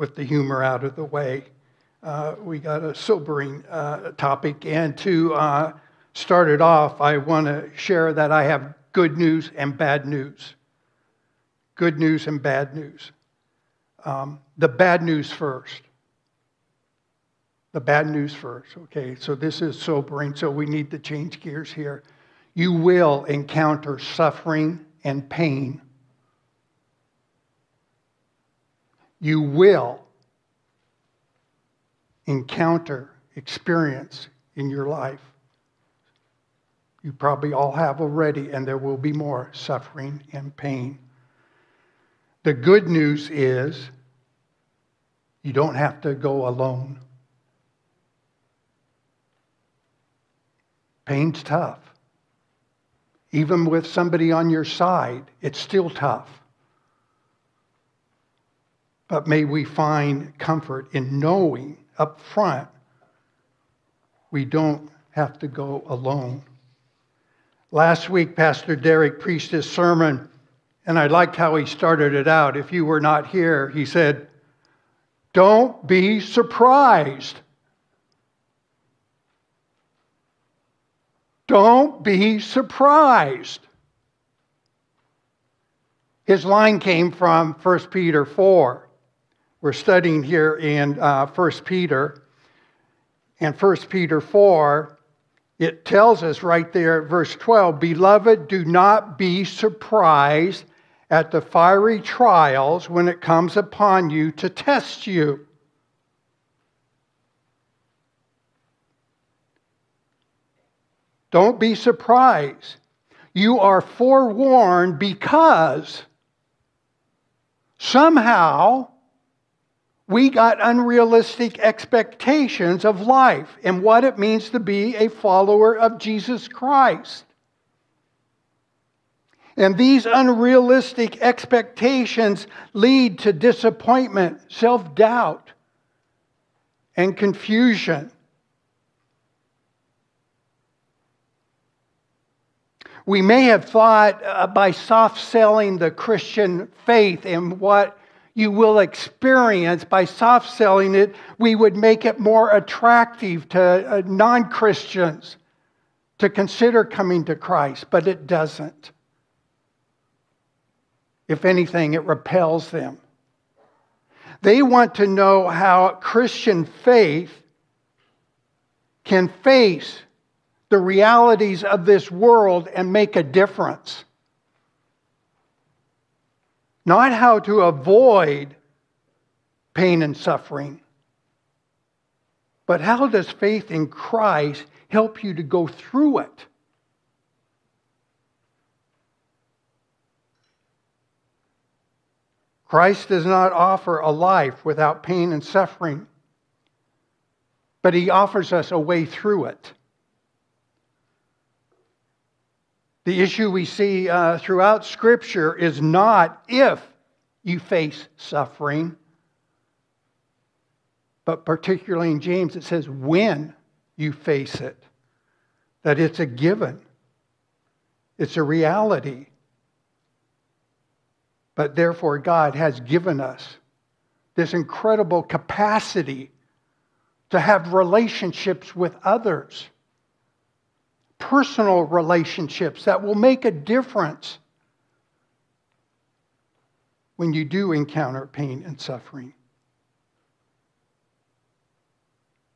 with the humor out of the way. Uh, we got a sobering uh, topic. And to uh, start it off, I want to share that I have good news and bad news. Good news and bad news. Um, the bad news first. The bad news first. Okay, so this is sobering, so we need to change gears here. You will encounter suffering and pain. You will encounter, experience in your life. You probably all have already, and there will be more suffering and pain. The good news is you don't have to go alone. Pain's tough. Even with somebody on your side, it's still tough. But may we find comfort in knowing up front we don't have to go alone. Last week, Pastor Derek preached his sermon, and I liked how he started it out. If you were not here, he said, Don't be surprised. Don't be surprised. His line came from 1 Peter 4. We're studying here in uh, 1 Peter. And 1 Peter 4 it tells us right there, verse 12 Beloved, do not be surprised at the fiery trials when it comes upon you to test you. Don't be surprised. You are forewarned because somehow we got unrealistic expectations of life and what it means to be a follower of Jesus Christ. And these unrealistic expectations lead to disappointment, self doubt, and confusion. We may have thought uh, by soft selling the Christian faith and what you will experience by soft selling it, we would make it more attractive to uh, non Christians to consider coming to Christ, but it doesn't. If anything, it repels them. They want to know how Christian faith can face the realities of this world and make a difference. Not how to avoid pain and suffering, but how does faith in Christ help you to go through it? Christ does not offer a life without pain and suffering, but he offers us a way through it. The issue we see uh, throughout Scripture is not if you face suffering, but particularly in James, it says when you face it, that it's a given, it's a reality. But therefore, God has given us this incredible capacity to have relationships with others personal relationships that will make a difference when you do encounter pain and suffering.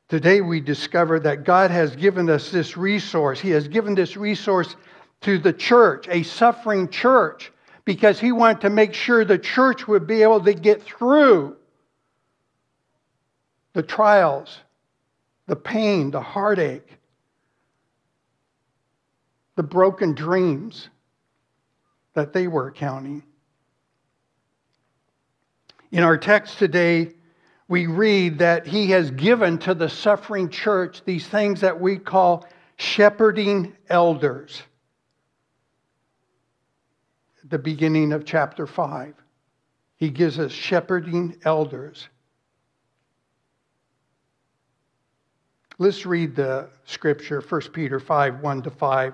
Today, we discover that God has given us this resource. He has given this resource to the church, a suffering church, because He wanted to make sure the church would be able to get through the trials, the pain, the heartache, the broken dreams that they were counting. In our text today, we read that he has given to the suffering church these things that we call shepherding elders. The beginning of chapter 5, he gives us shepherding elders. Let's read the scripture, 1 Peter 5 1 to 5.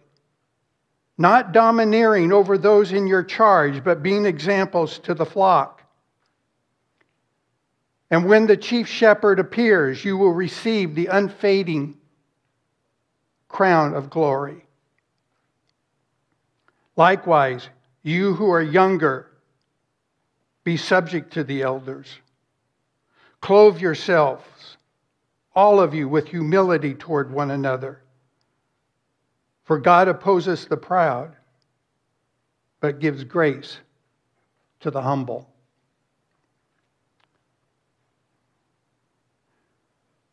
not domineering over those in your charge, but being examples to the flock. And when the chief shepherd appears, you will receive the unfading crown of glory. Likewise, you who are younger, be subject to the elders. Clothe yourselves, all of you, with humility toward one another. For God opposes the proud, but gives grace to the humble.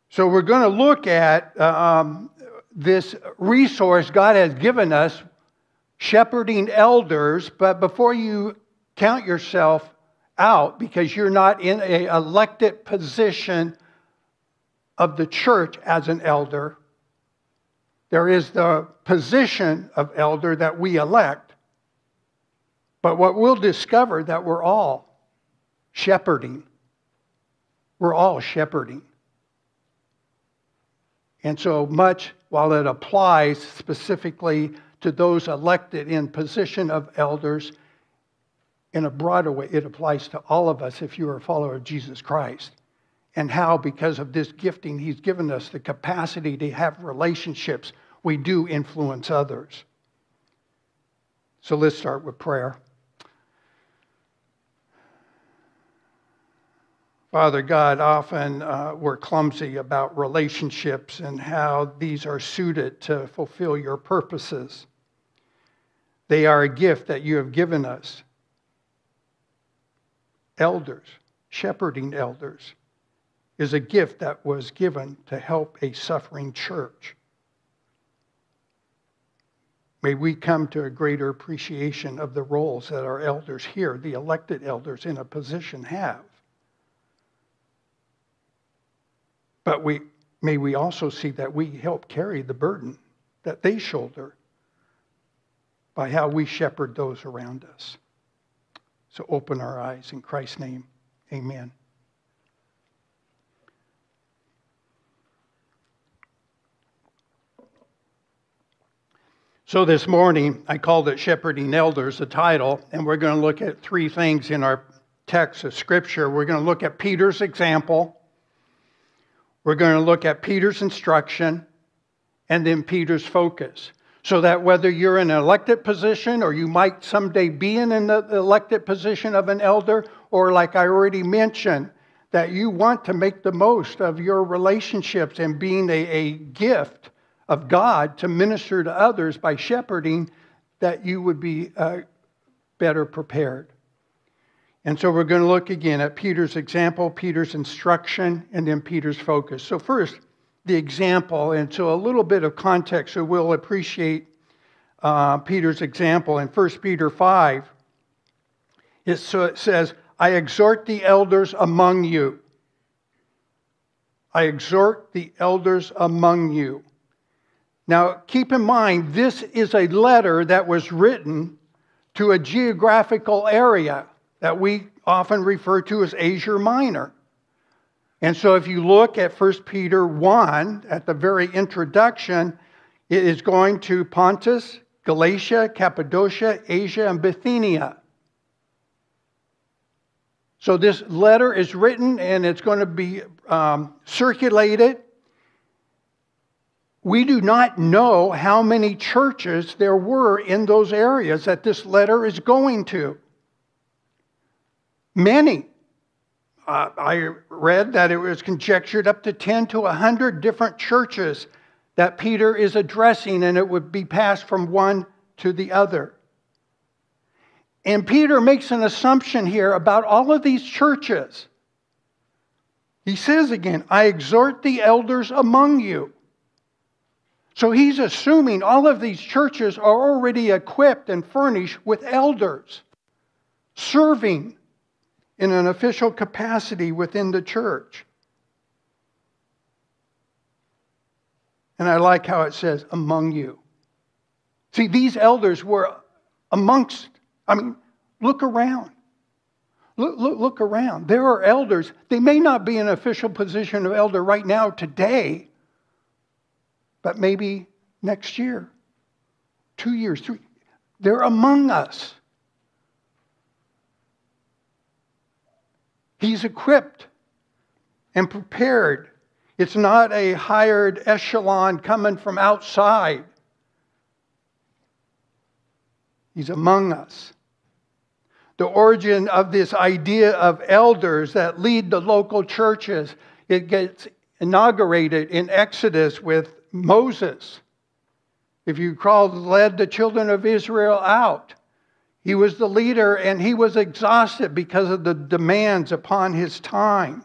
So we're going to look at uh, um, this resource God has given us, shepherding elders. But before you count yourself out, because you're not in an elected position of the church as an elder, there is the position of elder that we elect. But what we'll discover that we're all shepherding. We're all shepherding. And so much, while it applies specifically to those elected in position of elders, in a broader way, it applies to all of us if you are a follower of Jesus Christ and how, because of this gifting, He's given us the capacity to have relationships, we do influence others. So let's start with prayer. Father God, often uh, we're clumsy about relationships and how these are suited to fulfill your purposes. They are a gift that you have given us. Elders, shepherding elders, is a gift that was given to help a suffering church. May we come to a greater appreciation of the roles that our elders here, the elected elders in a position, have. But we, may we also see that we help carry the burden that they shoulder by how we shepherd those around us. So open our eyes in Christ's name. Amen. So this morning, I called it Shepherding Elders, the title, and we're going to look at three things in our text of Scripture. We're going to look at Peter's example, we're going to look at Peter's instruction, and then Peter's focus. So that whether you're in an elected position or you might someday be in an elected position of an elder, or like I already mentioned, that you want to make the most of your relationships and being a, a gift of God to minister to others by shepherding, that you would be uh, better prepared. And so we're going to look again at Peter's example, Peter's instruction, and then Peter's focus. So, first, the example, and so a little bit of context so we'll appreciate uh, Peter's example. In 1 Peter 5, it, so it says, I exhort the elders among you. I exhort the elders among you. Now, keep in mind, this is a letter that was written to a geographical area that we often refer to as Asia Minor. And so, if you look at 1 Peter 1, at the very introduction, it is going to Pontus, Galatia, Cappadocia, Asia, and Bithynia. So, this letter is written and it's going to be um, circulated we do not know how many churches there were in those areas that this letter is going to. Many. Uh, I read that it was conjectured up to 10 to 100 different churches that Peter is addressing, and it would be passed from one to the other. And Peter makes an assumption here about all of these churches. He says again, I exhort the elders among you. So he's assuming all of these churches are already equipped and furnished with elders serving in an official capacity within the church. And I like how it says, among you. See, these elders were amongst, I mean, look around. Look, look, look around. There are elders. They may not be in an official position of elder right now, today, but maybe next year, two years, three. They're among us. He's equipped and prepared. It's not a hired echelon coming from outside. He's among us. The origin of this idea of elders that lead the local churches, it gets inaugurated in Exodus with Moses. If you recall, led the children of Israel out. He was the leader and he was exhausted because of the demands upon his time.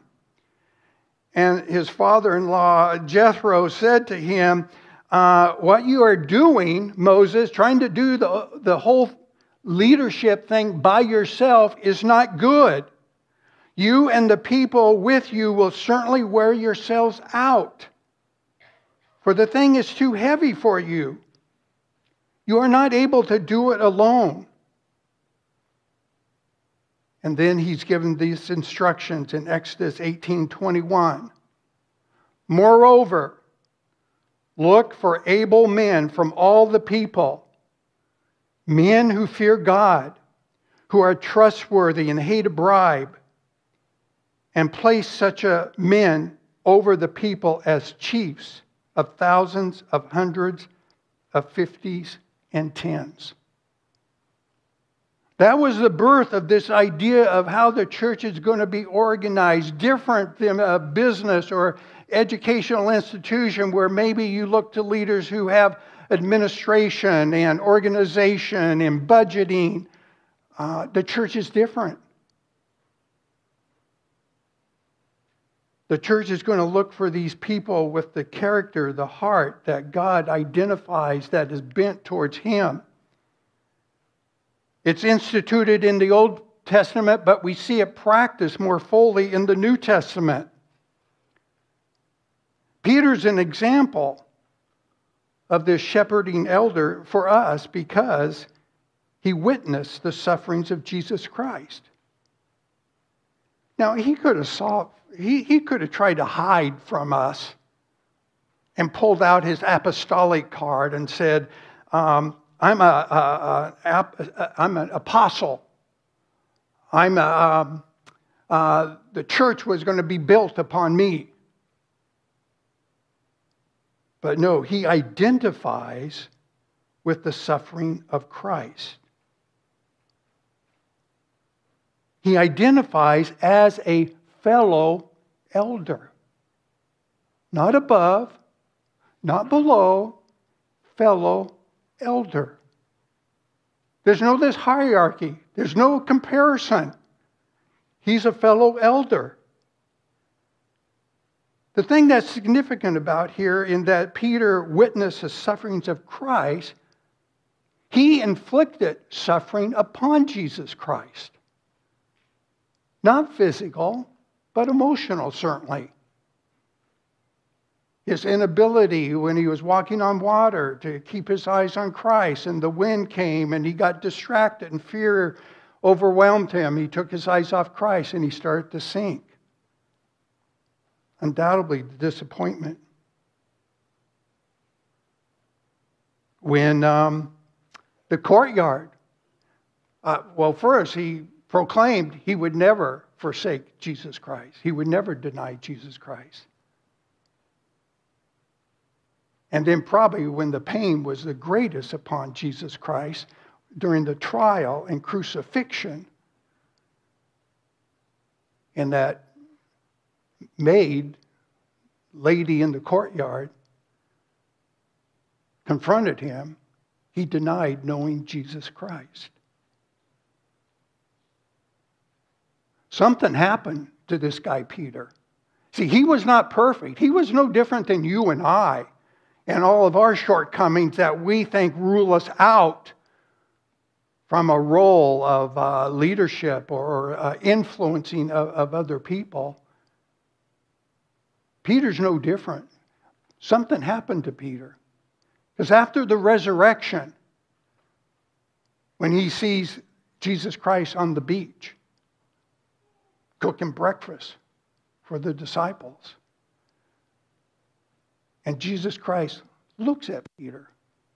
And his father in law, Jethro, said to him, uh, What you are doing, Moses, trying to do the, the whole leadership thing by yourself is not good. You and the people with you will certainly wear yourselves out, for the thing is too heavy for you. You are not able to do it alone. And then he's given these instructions in Exodus 18:21. Moreover, look for able men from all the people, men who fear God, who are trustworthy and hate a bribe, and place such a men over the people as chiefs of thousands, of hundreds, of fifties, and tens. That was the birth of this idea of how the church is going to be organized, different than a business or educational institution where maybe you look to leaders who have administration and organization and budgeting. Uh, the church is different. The church is going to look for these people with the character, the heart that God identifies that is bent towards Him. It's instituted in the Old Testament, but we see it practiced more fully in the New Testament. Peter's an example of this shepherding elder for us because he witnessed the sufferings of Jesus Christ. Now, he could have saw, he, he could have tried to hide from us and pulled out his apostolic card and said, um, I'm, a, a, a, I'm an apostle. I'm a, um, uh, the church was going to be built upon me. But no, he identifies with the suffering of Christ. He identifies as a fellow elder. Not above, not below, fellow elder. There's no this hierarchy. There's no comparison. He's a fellow elder. The thing that's significant about here in that Peter witnessed the sufferings of Christ, he inflicted suffering upon Jesus Christ. Not physical, but emotional, certainly his inability when he was walking on water to keep his eyes on Christ, and the wind came and he got distracted and fear overwhelmed him. He took his eyes off Christ and he started to sink. Undoubtedly, the disappointment. When um, the courtyard, uh, well, first he proclaimed he would never forsake Jesus Christ, he would never deny Jesus Christ. And then, probably when the pain was the greatest upon Jesus Christ during the trial and crucifixion, and that maid, lady in the courtyard, confronted him, he denied knowing Jesus Christ. Something happened to this guy, Peter. See, he was not perfect. He was no different than you and I and all of our shortcomings that we think rule us out from a role of uh, leadership or uh, influencing of, of other people. Peter's no different. Something happened to Peter. Because after the resurrection, when he sees Jesus Christ on the beach cooking breakfast for the disciples, and Jesus Christ looks at Peter,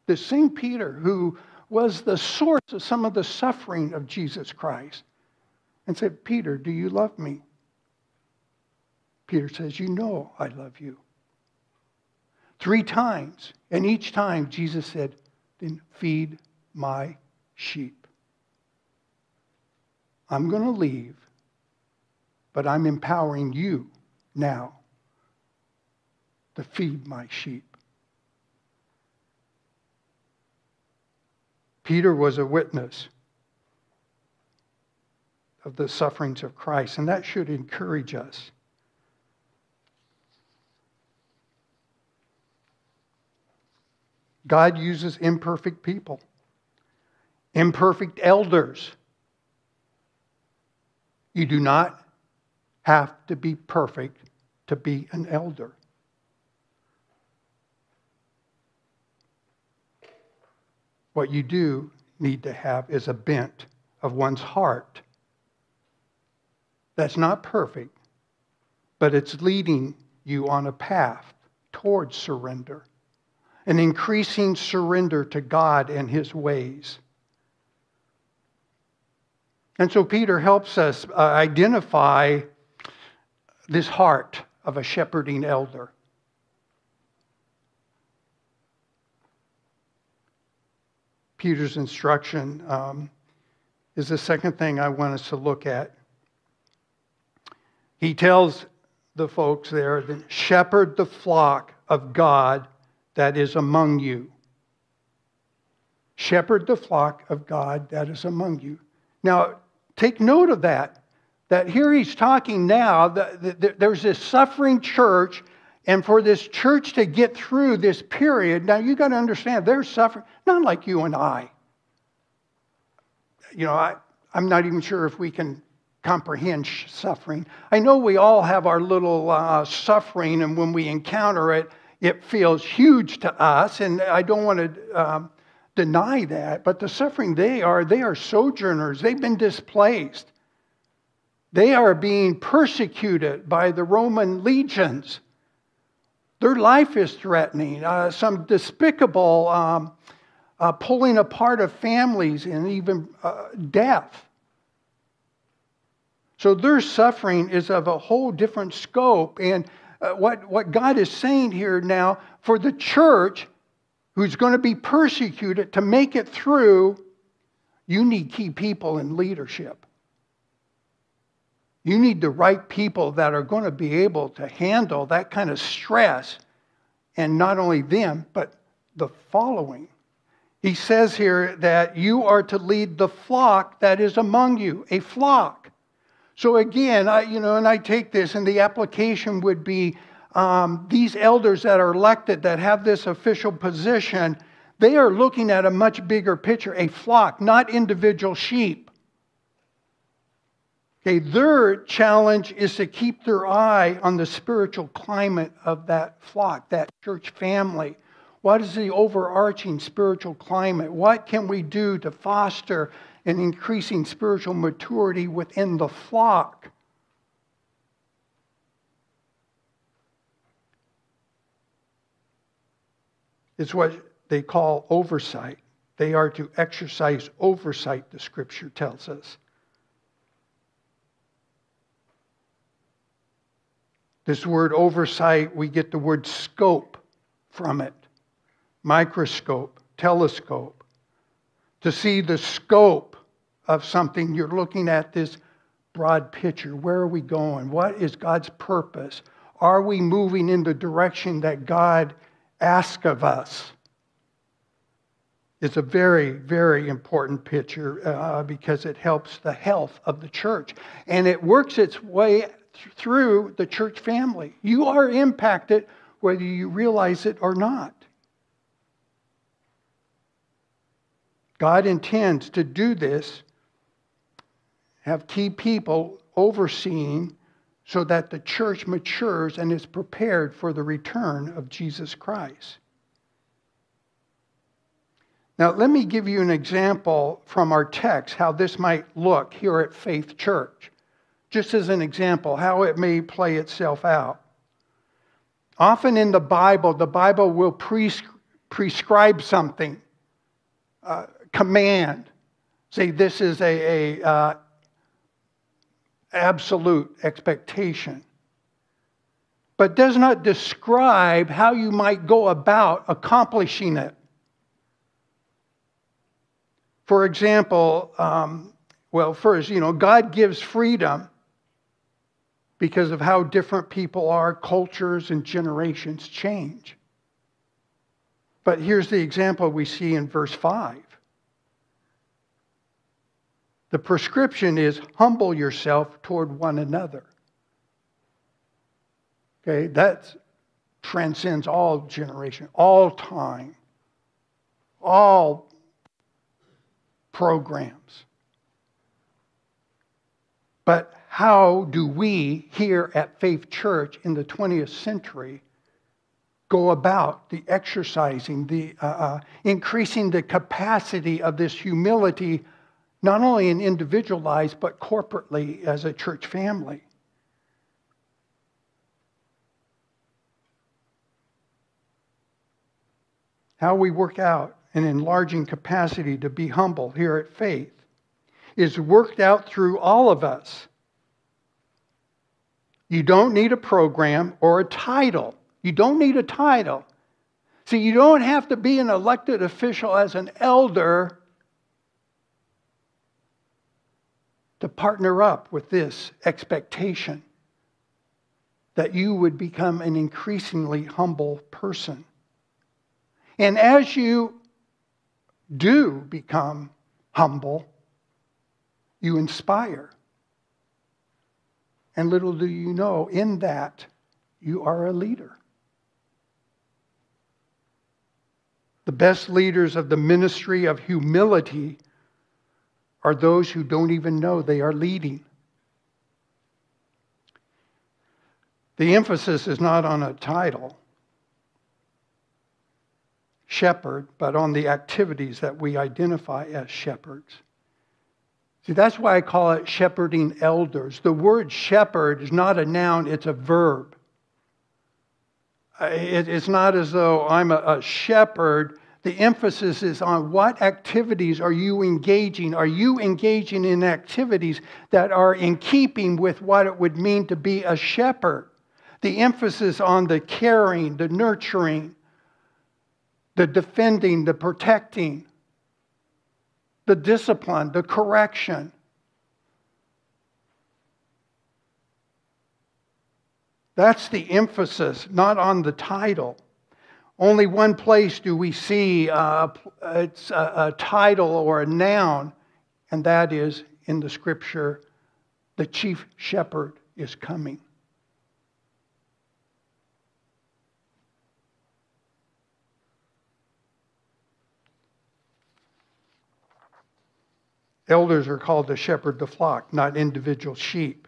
the same Peter who was the source of some of the suffering of Jesus Christ, and said, Peter, do you love me? Peter says, You know I love you. Three times. And each time Jesus said, Then feed my sheep. I'm going to leave, but I'm empowering you now to feed my sheep. Peter was a witness of the sufferings of Christ, and that should encourage us. God uses imperfect people, imperfect elders. You do not have to be perfect to be an elder. What you do need to have is a bent of one's heart. That's not perfect, but it's leading you on a path towards surrender, an increasing surrender to God and His ways. And so Peter helps us uh, identify this heart of a shepherding elder. Peter's instruction um, is the second thing I want us to look at. He tells the folks there that shepherd the flock of God that is among you. Shepherd the flock of God that is among you. Now, take note of that. That here he's talking now, that there's this suffering church and for this church to get through this period, now you got to understand they're suffering, not like you and I. You know, I, I'm not even sure if we can comprehend suffering. I know we all have our little uh, suffering, and when we encounter it, it feels huge to us, and I don't want to um, deny that. But the suffering they are, they are sojourners, they've been displaced. They are being persecuted by the Roman legions. Their life is threatening. Uh, some despicable um, uh, pulling apart of families and even uh, death. So their suffering is of a whole different scope. And uh, what, what God is saying here now for the church who's going to be persecuted to make it through, you need key people in leadership. You need the right people that are going to be able to handle that kind of stress, and not only them, but the following. He says here that you are to lead the flock that is among you, a flock. So again, I, you know, and I take this, and the application would be um, these elders that are elected that have this official position, they are looking at a much bigger picture, a flock, not individual sheep. Okay, their challenge is to keep their eye on the spiritual climate of that flock, that church family. What is the overarching spiritual climate? What can we do to foster an increasing spiritual maturity within the flock? It's what they call oversight. They are to exercise oversight, the scripture tells us. This word oversight, we get the word scope from it microscope, telescope. To see the scope of something, you're looking at this broad picture. Where are we going? What is God's purpose? Are we moving in the direction that God asks of us? It's a very, very important picture uh, because it helps the health of the church. And it works its way through the church family. You are impacted whether you realize it or not. God intends to do this, have key people overseeing so that the church matures and is prepared for the return of Jesus Christ. Now, let me give you an example from our text how this might look here at Faith Church, just as an example, how it may play itself out. Often in the Bible, the Bible will pres- prescribe something, uh, command, say this is a, a uh, absolute expectation, but does not describe how you might go about accomplishing it. For example, um, well, first, you know, God gives freedom because of how different people are, cultures and generations change. But here's the example we see in verse 5. The prescription is humble yourself toward one another. Okay, that transcends all generation, all time, all programs. But how do we here at Faith Church in the 20th century go about the exercising, the uh, uh, increasing the capacity of this humility, not only in individual lives, but corporately as a church family? How we work out an enlarging capacity to be humble here at Faith is worked out through all of us. You don't need a program or a title. You don't need a title. See, you don't have to be an elected official as an elder to partner up with this expectation that you would become an increasingly humble person. And as you do become humble, you inspire. And little do you know, in that, you are a leader. The best leaders of the ministry of humility are those who don't even know they are leading. The emphasis is not on a title, shepherd, but on the activities that we identify as shepherds. See, that's why I call it shepherding elders. The word shepherd is not a noun, it's a verb. Uh, it's not as though I'm a shepherd. The emphasis is on what activities are you engaging? Are you engaging in activities that are in keeping with what it would mean to be a shepherd? The emphasis on the caring, the nurturing, the defending, the protecting, the discipline, the correction. That's the emphasis, not on the title. Only one place do we see uh, it's a, a title or a noun, and that is in the scripture the chief shepherd is coming. Elders are called to shepherd the flock, not individual sheep.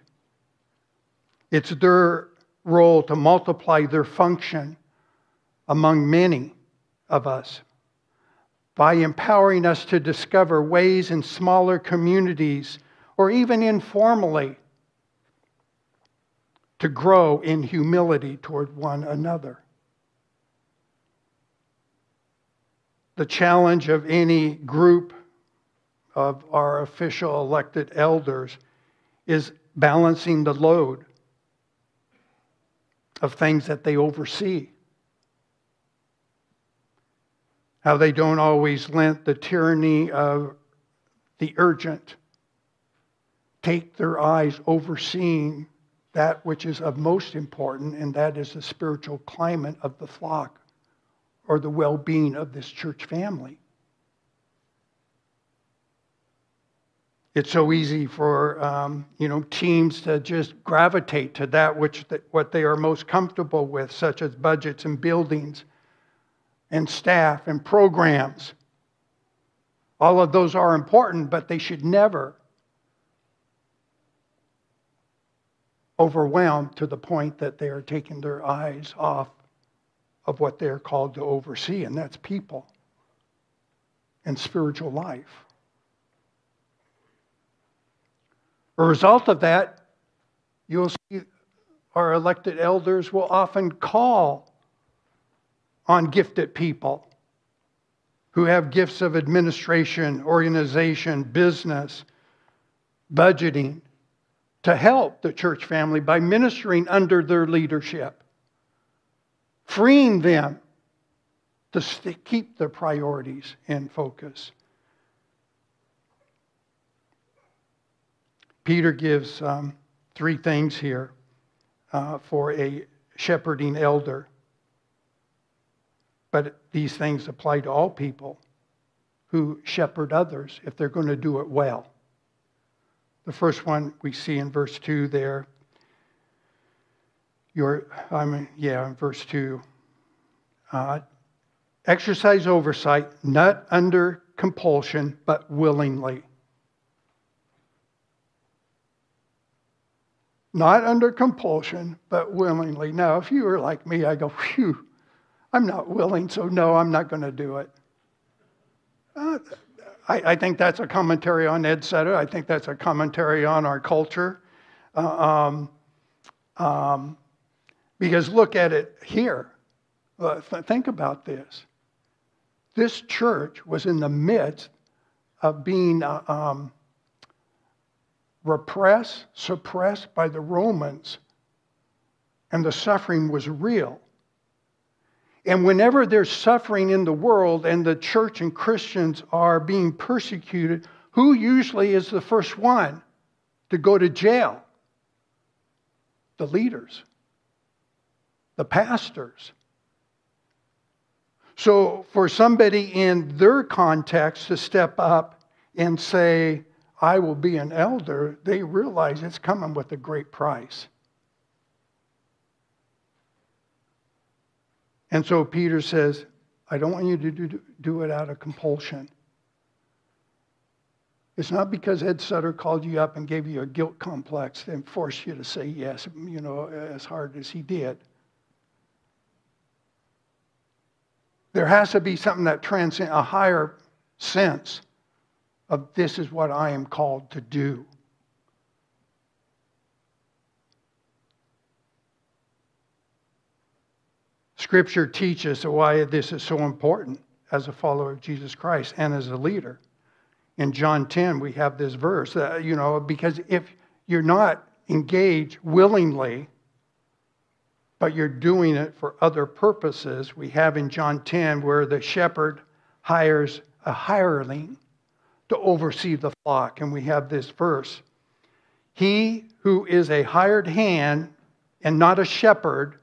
It's their role to multiply their function among many of us by empowering us to discover ways in smaller communities or even informally to grow in humility toward one another. The challenge of any group of our official elected elders is balancing the load of things that they oversee. How they don't always let the tyranny of the urgent take their eyes overseeing that which is of most important, and that is the spiritual climate of the flock or the well being of this church family. It's so easy for um, you know teams to just gravitate to that which what they are most comfortable with, such as budgets and buildings, and staff and programs. All of those are important, but they should never overwhelm to the point that they are taking their eyes off of what they're called to oversee, and that's people and spiritual life. A result of that, you'll see our elected elders will often call on gifted people who have gifts of administration, organization, business, budgeting, to help the church family by ministering under their leadership, freeing them to keep their priorities in focus. Peter gives um, three things here uh, for a shepherding elder. But these things apply to all people who shepherd others if they're going to do it well. The first one we see in verse 2 there. Your, I mean, yeah, in verse 2. Uh, exercise oversight, not under compulsion, but willingly. Not under compulsion, but willingly. Now, if you were like me, I go, phew, I'm not willing, so no, I'm not going to do it. Uh, I, I, think that's a commentary on Ed Setter. I think that's a commentary on our culture. Uh, um, um, because look at it here. Uh, th- think about this. This church was in the midst of being uh, um, repressed, suppressed by the Romans, and the suffering was real. And whenever there's suffering in the world and the church and Christians are being persecuted, who usually is the first one to go to jail? The leaders, the pastors. So, for somebody in their context to step up and say, I will be an elder, they realize it's coming with a great price. And so Peter says, I don't want you to do, it out of compulsion. It's not because Ed Sutter called you up and gave you a guilt complex and forced you to say yes, you know, as hard as he did. There has to be something that transcends a higher sense of this is what I am called to do. Scripture teaches why this is so important as a follower of Jesus Christ and as a leader. In John 10, we have this verse, that, you know, because if you're not engaged willingly, but you're doing it for other purposes, we have in John 10 where the shepherd hires a hireling to oversee the flock. And we have this verse He who is a hired hand and not a shepherd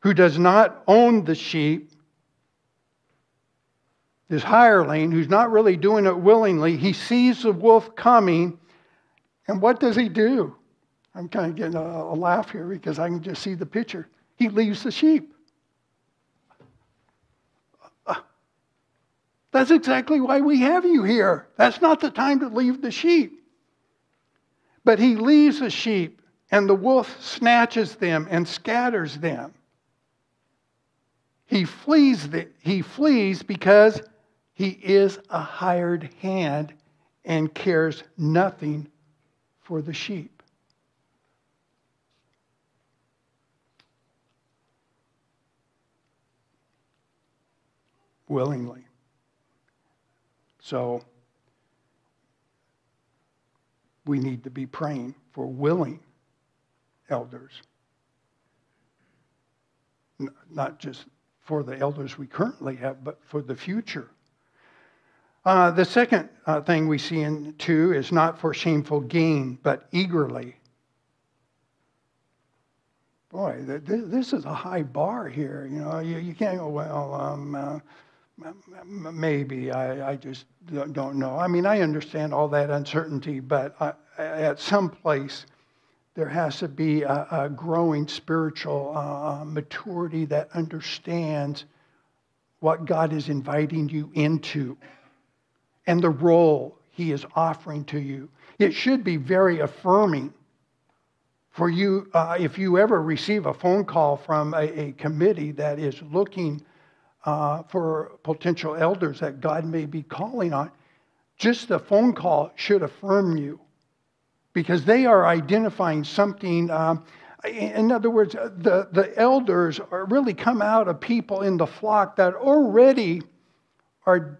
who does not own the sheep, this hireling who's not really doing it willingly, he sees the wolf coming, and what does he do? I'm kind of getting a, a laugh here because I can just see the picture. He leaves the sheep. That's exactly why we have you here. That's not the time to leave the sheep. But he leaves the sheep, and the wolf snatches them and scatters them. He flees, the, he flees because he is a hired hand and cares nothing for the sheep. Willingly. So, we need to be praying for willing elders. Not just for the elders we currently have, but for the future. Uh, the second uh, thing we see in 2 is not for shameful gain, but eagerly. Boy, this is a high bar here. You know, you, you can't go, well, um, uh, maybe, I, I just don't know. I mean, I understand all that uncertainty, but I, at some place, there has to be a, a growing spiritual uh, uh, maturity that understands what God is inviting you into and the role He is offering to you. It should be very affirming for you uh, if you ever receive a phone call from a, a committee that is looking uh, for potential elders that God may be calling on. Just the phone call should affirm you because they are identifying something. Um, in other words, the, the elders are really come out of people in the flock that already are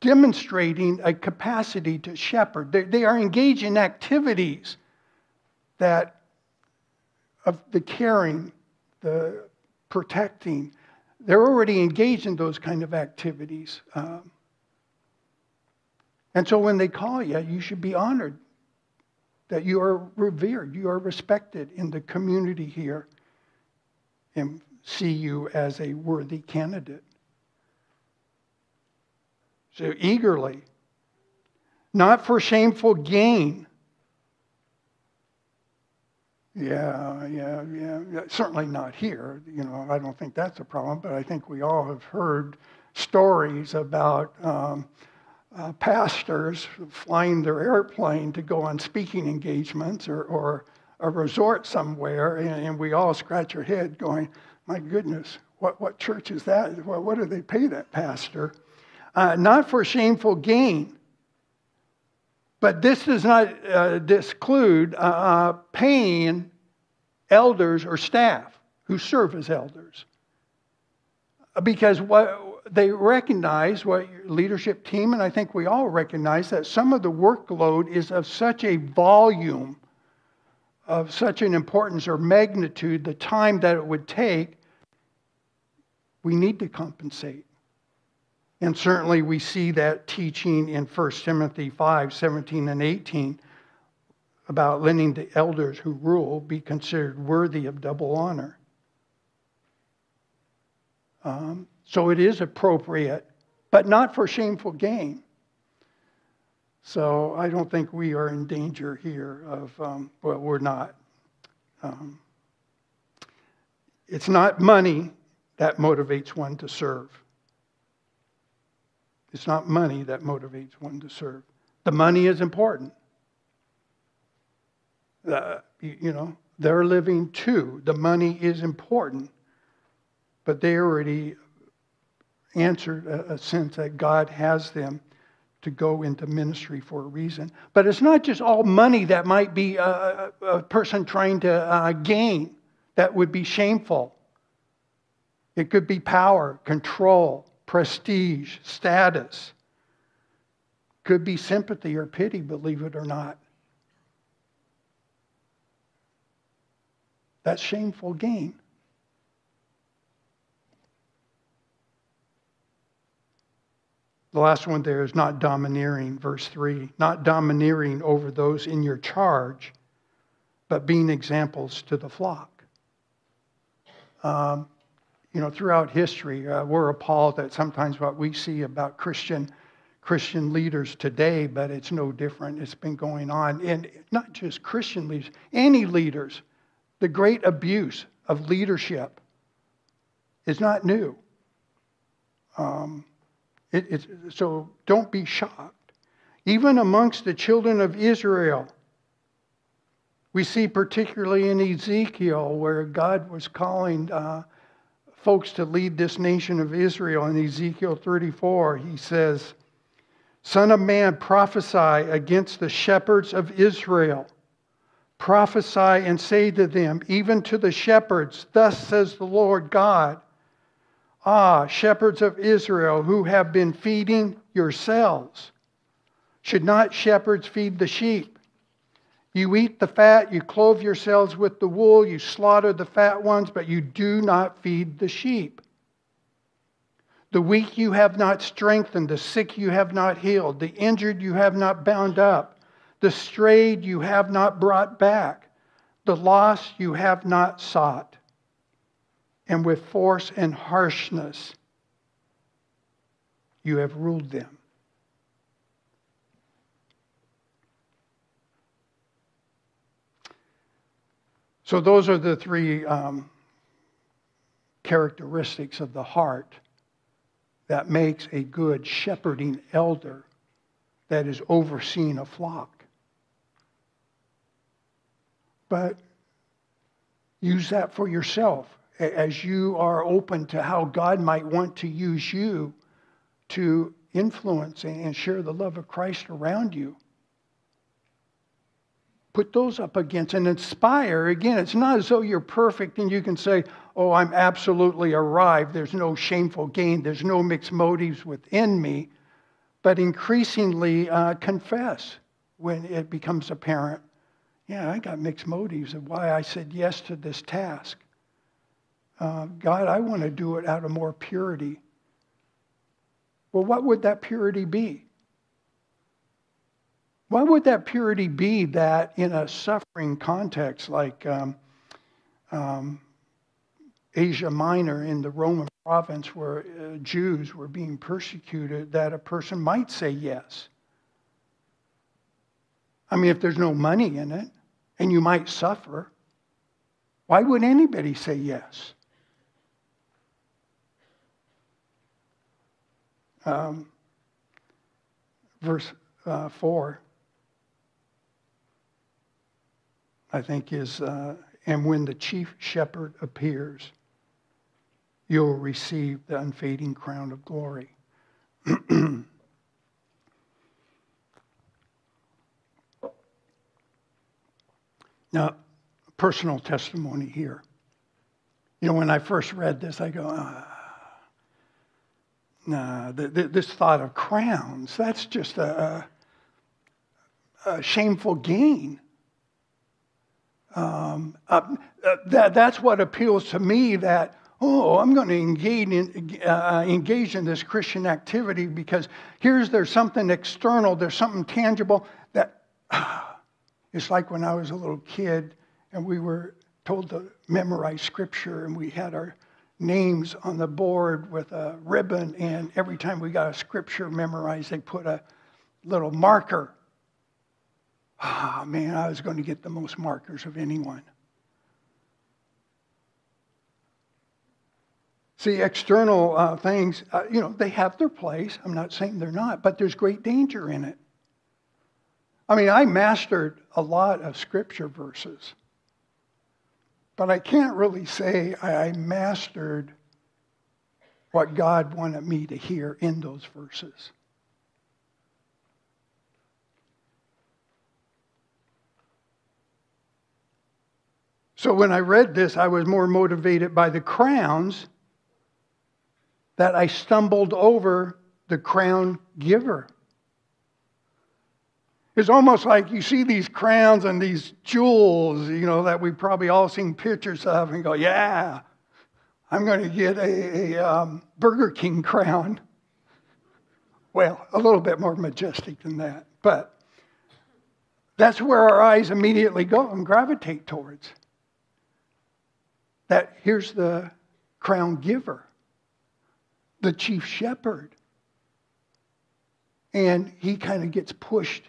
demonstrating a capacity to shepherd. They, they are engaged in activities that of the caring, the protecting. They're already engaged in those kind of activities. Um, and so when they call you, you should be honored that you are revered, you are respected in the community here, and see you as a worthy candidate. So eagerly, not for shameful gain. Yeah, yeah, yeah, yeah. Certainly not here. You know, I don't think that's a problem, but I think we all have heard stories about um, uh, pastors flying their airplane to go on speaking engagements or, or a resort somewhere, and, and, we all scratch our head going, My goodness, what, what church is that? What, what do they pay that pastor? Uh, not for shameful gain. But this does not uh, disclude uh, uh paying elders or staff who serve as elders. Because what they recognize, what your leadership team, and I think we all recognize, that some of the workload is of such a volume, of such an importance or magnitude, the time that it would take, we need to compensate. And certainly we see that teaching in 1 Timothy 5 17 and 18 about letting the elders who rule be considered worthy of double honor. Um, so it is appropriate, but not for shameful gain. So I don't think we are in danger here of, um, well, we're not. Um, it's not money that motivates one to serve. It's not money that motivates one to serve. The money is important. Uh, you, you know, they're living too. The money is important. But they already answered a, a sense that God has them to go into ministry for a reason. But it's not just all money that might be a, a person trying to uh, gain that would be shameful. It could be power, control, prestige, status. Could be sympathy or pity, believe it or not. That's shameful gain. The last one there is not domineering, verse 3. Not domineering over those in your charge, but being examples to the flock. Um, you know, throughout history, uh, we're appalled at sometimes what we see about Christian Christian leaders today, but it's no different. It's been going on, and not just Christian leaders, any leaders. The great abuse of leadership is not new. Um, it, so don't be shocked. Even amongst the children of Israel, we see particularly in Ezekiel where God was calling uh, folks to lead this nation of Israel. In Ezekiel 34, he says, Son of man, prophesy against the shepherds of Israel. Prophesy and say to them, even to the shepherds, Thus says the Lord God Ah, shepherds of Israel who have been feeding yourselves. Should not shepherds feed the sheep? You eat the fat, you clothe yourselves with the wool, you slaughter the fat ones, but you do not feed the sheep. The weak you have not strengthened, the sick you have not healed, the injured you have not bound up, the strayed you have not brought back, the lost you have not sought and with force and harshness you have ruled them. So, those are the three um, characteristics of the heart that makes a good shepherding elder that is overseeing a flock. But use that for yourself as you are open to how God might want to use you to influence and share the love of Christ around you. Put those up against and inspire. Again, it's not as though you're perfect and you can say, Oh, I'm absolutely arrived. There's no shameful gain, there's no mixed motives within me. But increasingly uh, confess when it becomes apparent yeah, I got mixed motives of why I said yes to this task. Uh, God, I want to do it out of more purity. Well, what would that purity be? Why would that purity be that in a suffering context like um, um, Asia Minor in the Roman province where uh, Jews were being persecuted, that a person might say yes? I mean, if there's no money in it and you might suffer, why would anybody say yes? Um, verse uh, 4, I think, is uh, And when the chief shepherd appears, you'll receive the unfading crown of glory. now, personal testimony here. You know, when I first read this, I go, ah, nah, this thought of crowns, that's just a, a shameful gain. Um, uh, uh, that, that's what appeals to me that, oh, I'm going to engage in, uh, engage in this Christian activity because here's there's something external, there's something tangible that it's like when I was a little kid and we were told to memorize scripture and we had our names on the board with a ribbon, and every time we got a scripture memorized, they put a little marker. Ah, man, I was going to get the most markers of anyone. See, external uh, things, uh, you know, they have their place. I'm not saying they're not, but there's great danger in it. I mean, I mastered a lot of scripture verses. But I can't really say I mastered what God wanted me to hear in those verses. So when I read this, I was more motivated by the crowns that I stumbled over the crown giver. It's almost like you see these crowns and these jewels, you know, that we've probably all seen pictures of and go, yeah, I'm going to get a, a um, Burger King crown. Well, a little bit more majestic than that, but that's where our eyes immediately go and gravitate towards. That here's the crown giver, the chief shepherd. And he kind of gets pushed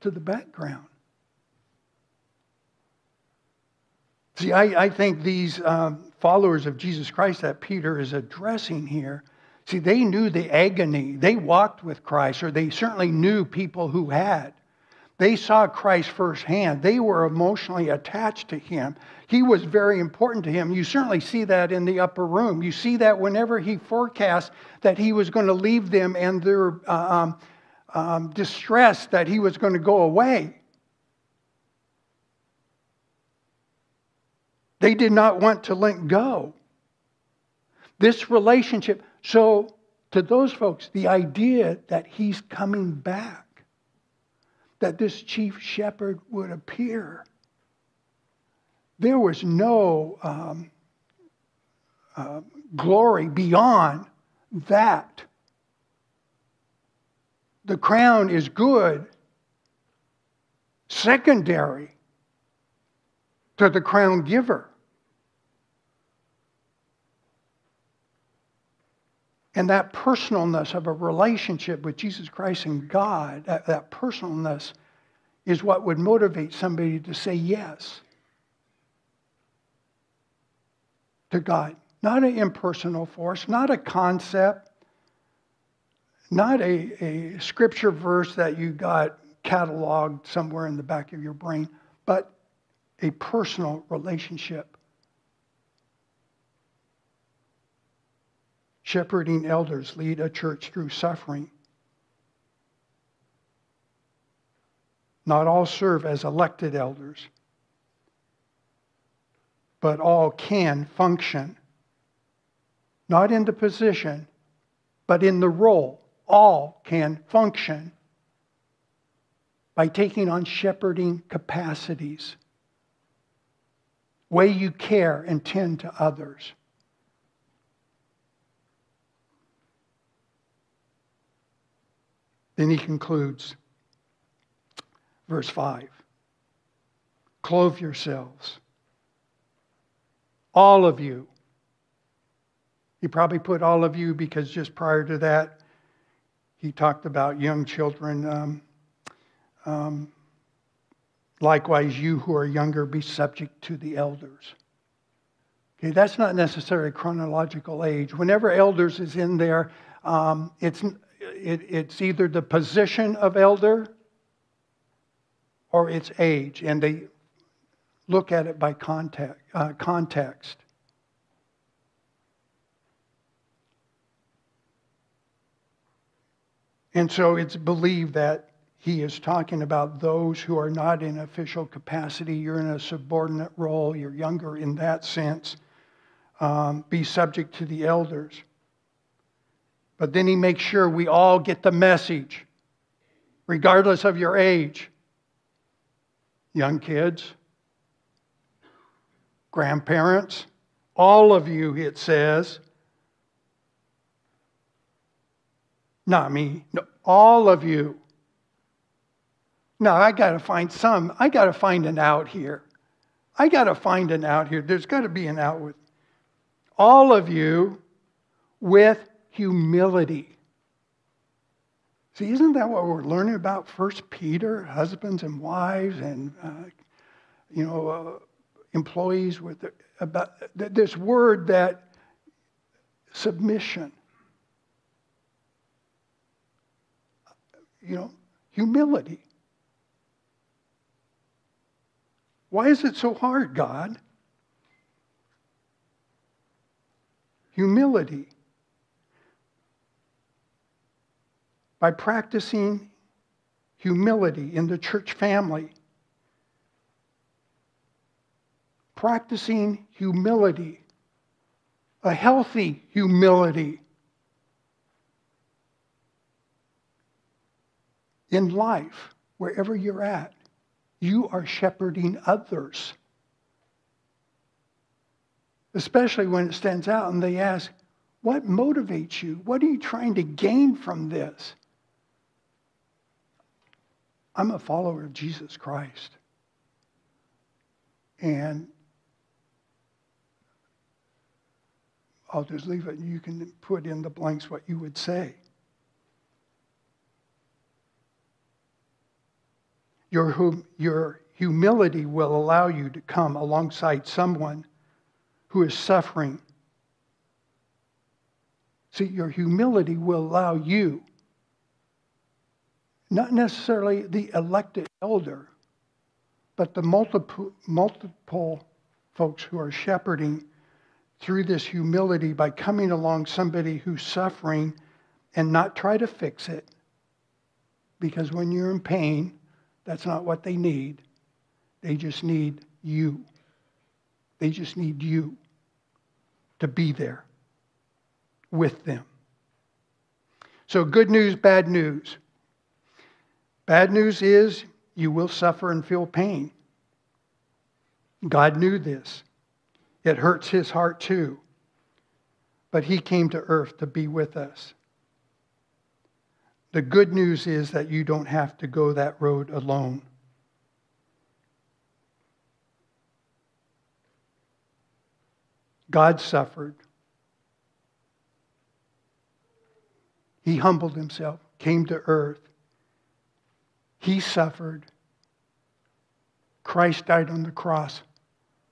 to the background. See, I, I think these um, followers of Jesus Christ that Peter is addressing here, see, they knew the agony. They walked with Christ, or they certainly knew people who had. They saw Christ firsthand. They were emotionally attached to him. He was very important to him. You certainly see that in the upper room. You see that whenever he forecast that he was going to leave them and their uh, um, um, distressed that he was going to go away. They did not want to let go. This relationship, so to those folks, the idea that he's coming back, that this chief shepherd would appear, there was no um, uh, glory beyond that the crown is good, secondary to the crown giver. And that personalness of a relationship with Jesus Christ and God, that, that personalness is what would motivate somebody to say yes to God. Not an impersonal force, not a concept, not a, a scripture verse that you got cataloged somewhere in the back of your brain, but a personal relationship. Shepherding elders lead a church through suffering. Not all serve as elected elders, but all can function, not in the position, but in the role. All can function by taking on shepherding capacities, way you care and tend to others. Then he concludes, verse 5 Clothe yourselves, all of you. He probably put all of you because just prior to that, he talked about young children. Um, um, likewise, you who are younger, be subject to the elders. Okay, that's not necessarily chronological age. Whenever elders is in there, um, it's, it, it's either the position of elder or its age, and they look at it by context. Uh, context. And so it's believed that he is talking about those who are not in official capacity. You're in a subordinate role, you're younger in that sense. Um, be subject to the elders. But then he makes sure we all get the message, regardless of your age. Young kids, grandparents, all of you, it says. Not me, no, all of you Now, I got to find some. I got to find an out here. I got to find an out here. There's got to be an out with all of you with humility. See, isn't that what we're learning about First Peter? Husbands and wives, and uh, you know, uh, employees with the, about this word that submission. You know, humility. Why is it so hard, God? Humility. By practicing humility in the church family, practicing humility, a healthy humility in life, wherever you're at. You are shepherding others. Especially when it stands out and they ask, What motivates you? What are you trying to gain from this? I'm a follower of Jesus Christ. And I'll just leave it you can put in the blanks what you would say. Your, hum, your humility will allow you to come alongside someone who is suffering. See, your humility will allow you, not necessarily the elected elder, but the multiple, multiple folks who are shepherding through this humility by coming along somebody who's suffering and not try to fix it. Because when you're in pain, that's not what they need. They just need you. They just need you to be there with them. So, good news, bad news. Bad news is you will suffer and feel pain. God knew this. It hurts his heart too. But he came to earth to be with us. The good news is that you don't have to go that road alone. God suffered. He humbled himself, came to earth. He suffered. Christ died on the cross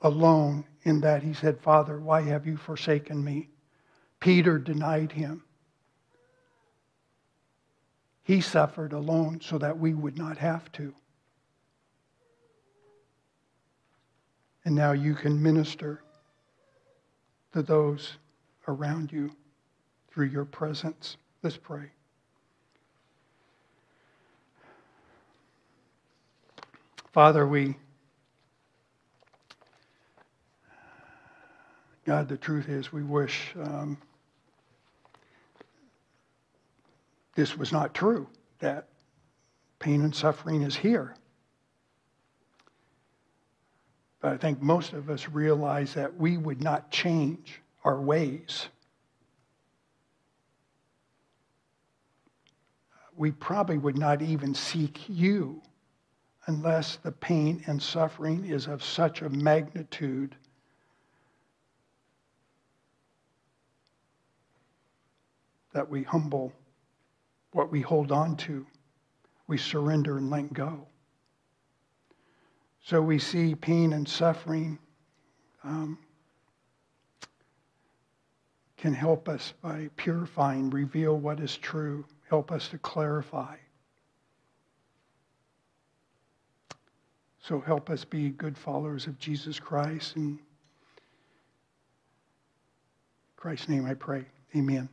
alone in that he said, Father, why have you forsaken me? Peter denied him. He suffered alone so that we would not have to. And now you can minister to those around you through your presence. Let's pray. Father, we, God, the truth is, we wish um, this was not true, that pain and suffering is here. But I think most of us realize that we would not change our ways. We probably would not even seek you unless the pain and suffering is of such a magnitude that we humble what we hold on to, we surrender and let go. So we see pain and suffering um, can help us by purifying, reveal what is true, help us to clarify. So help us be good followers of Jesus Christ. In Christ's name I pray. Amen.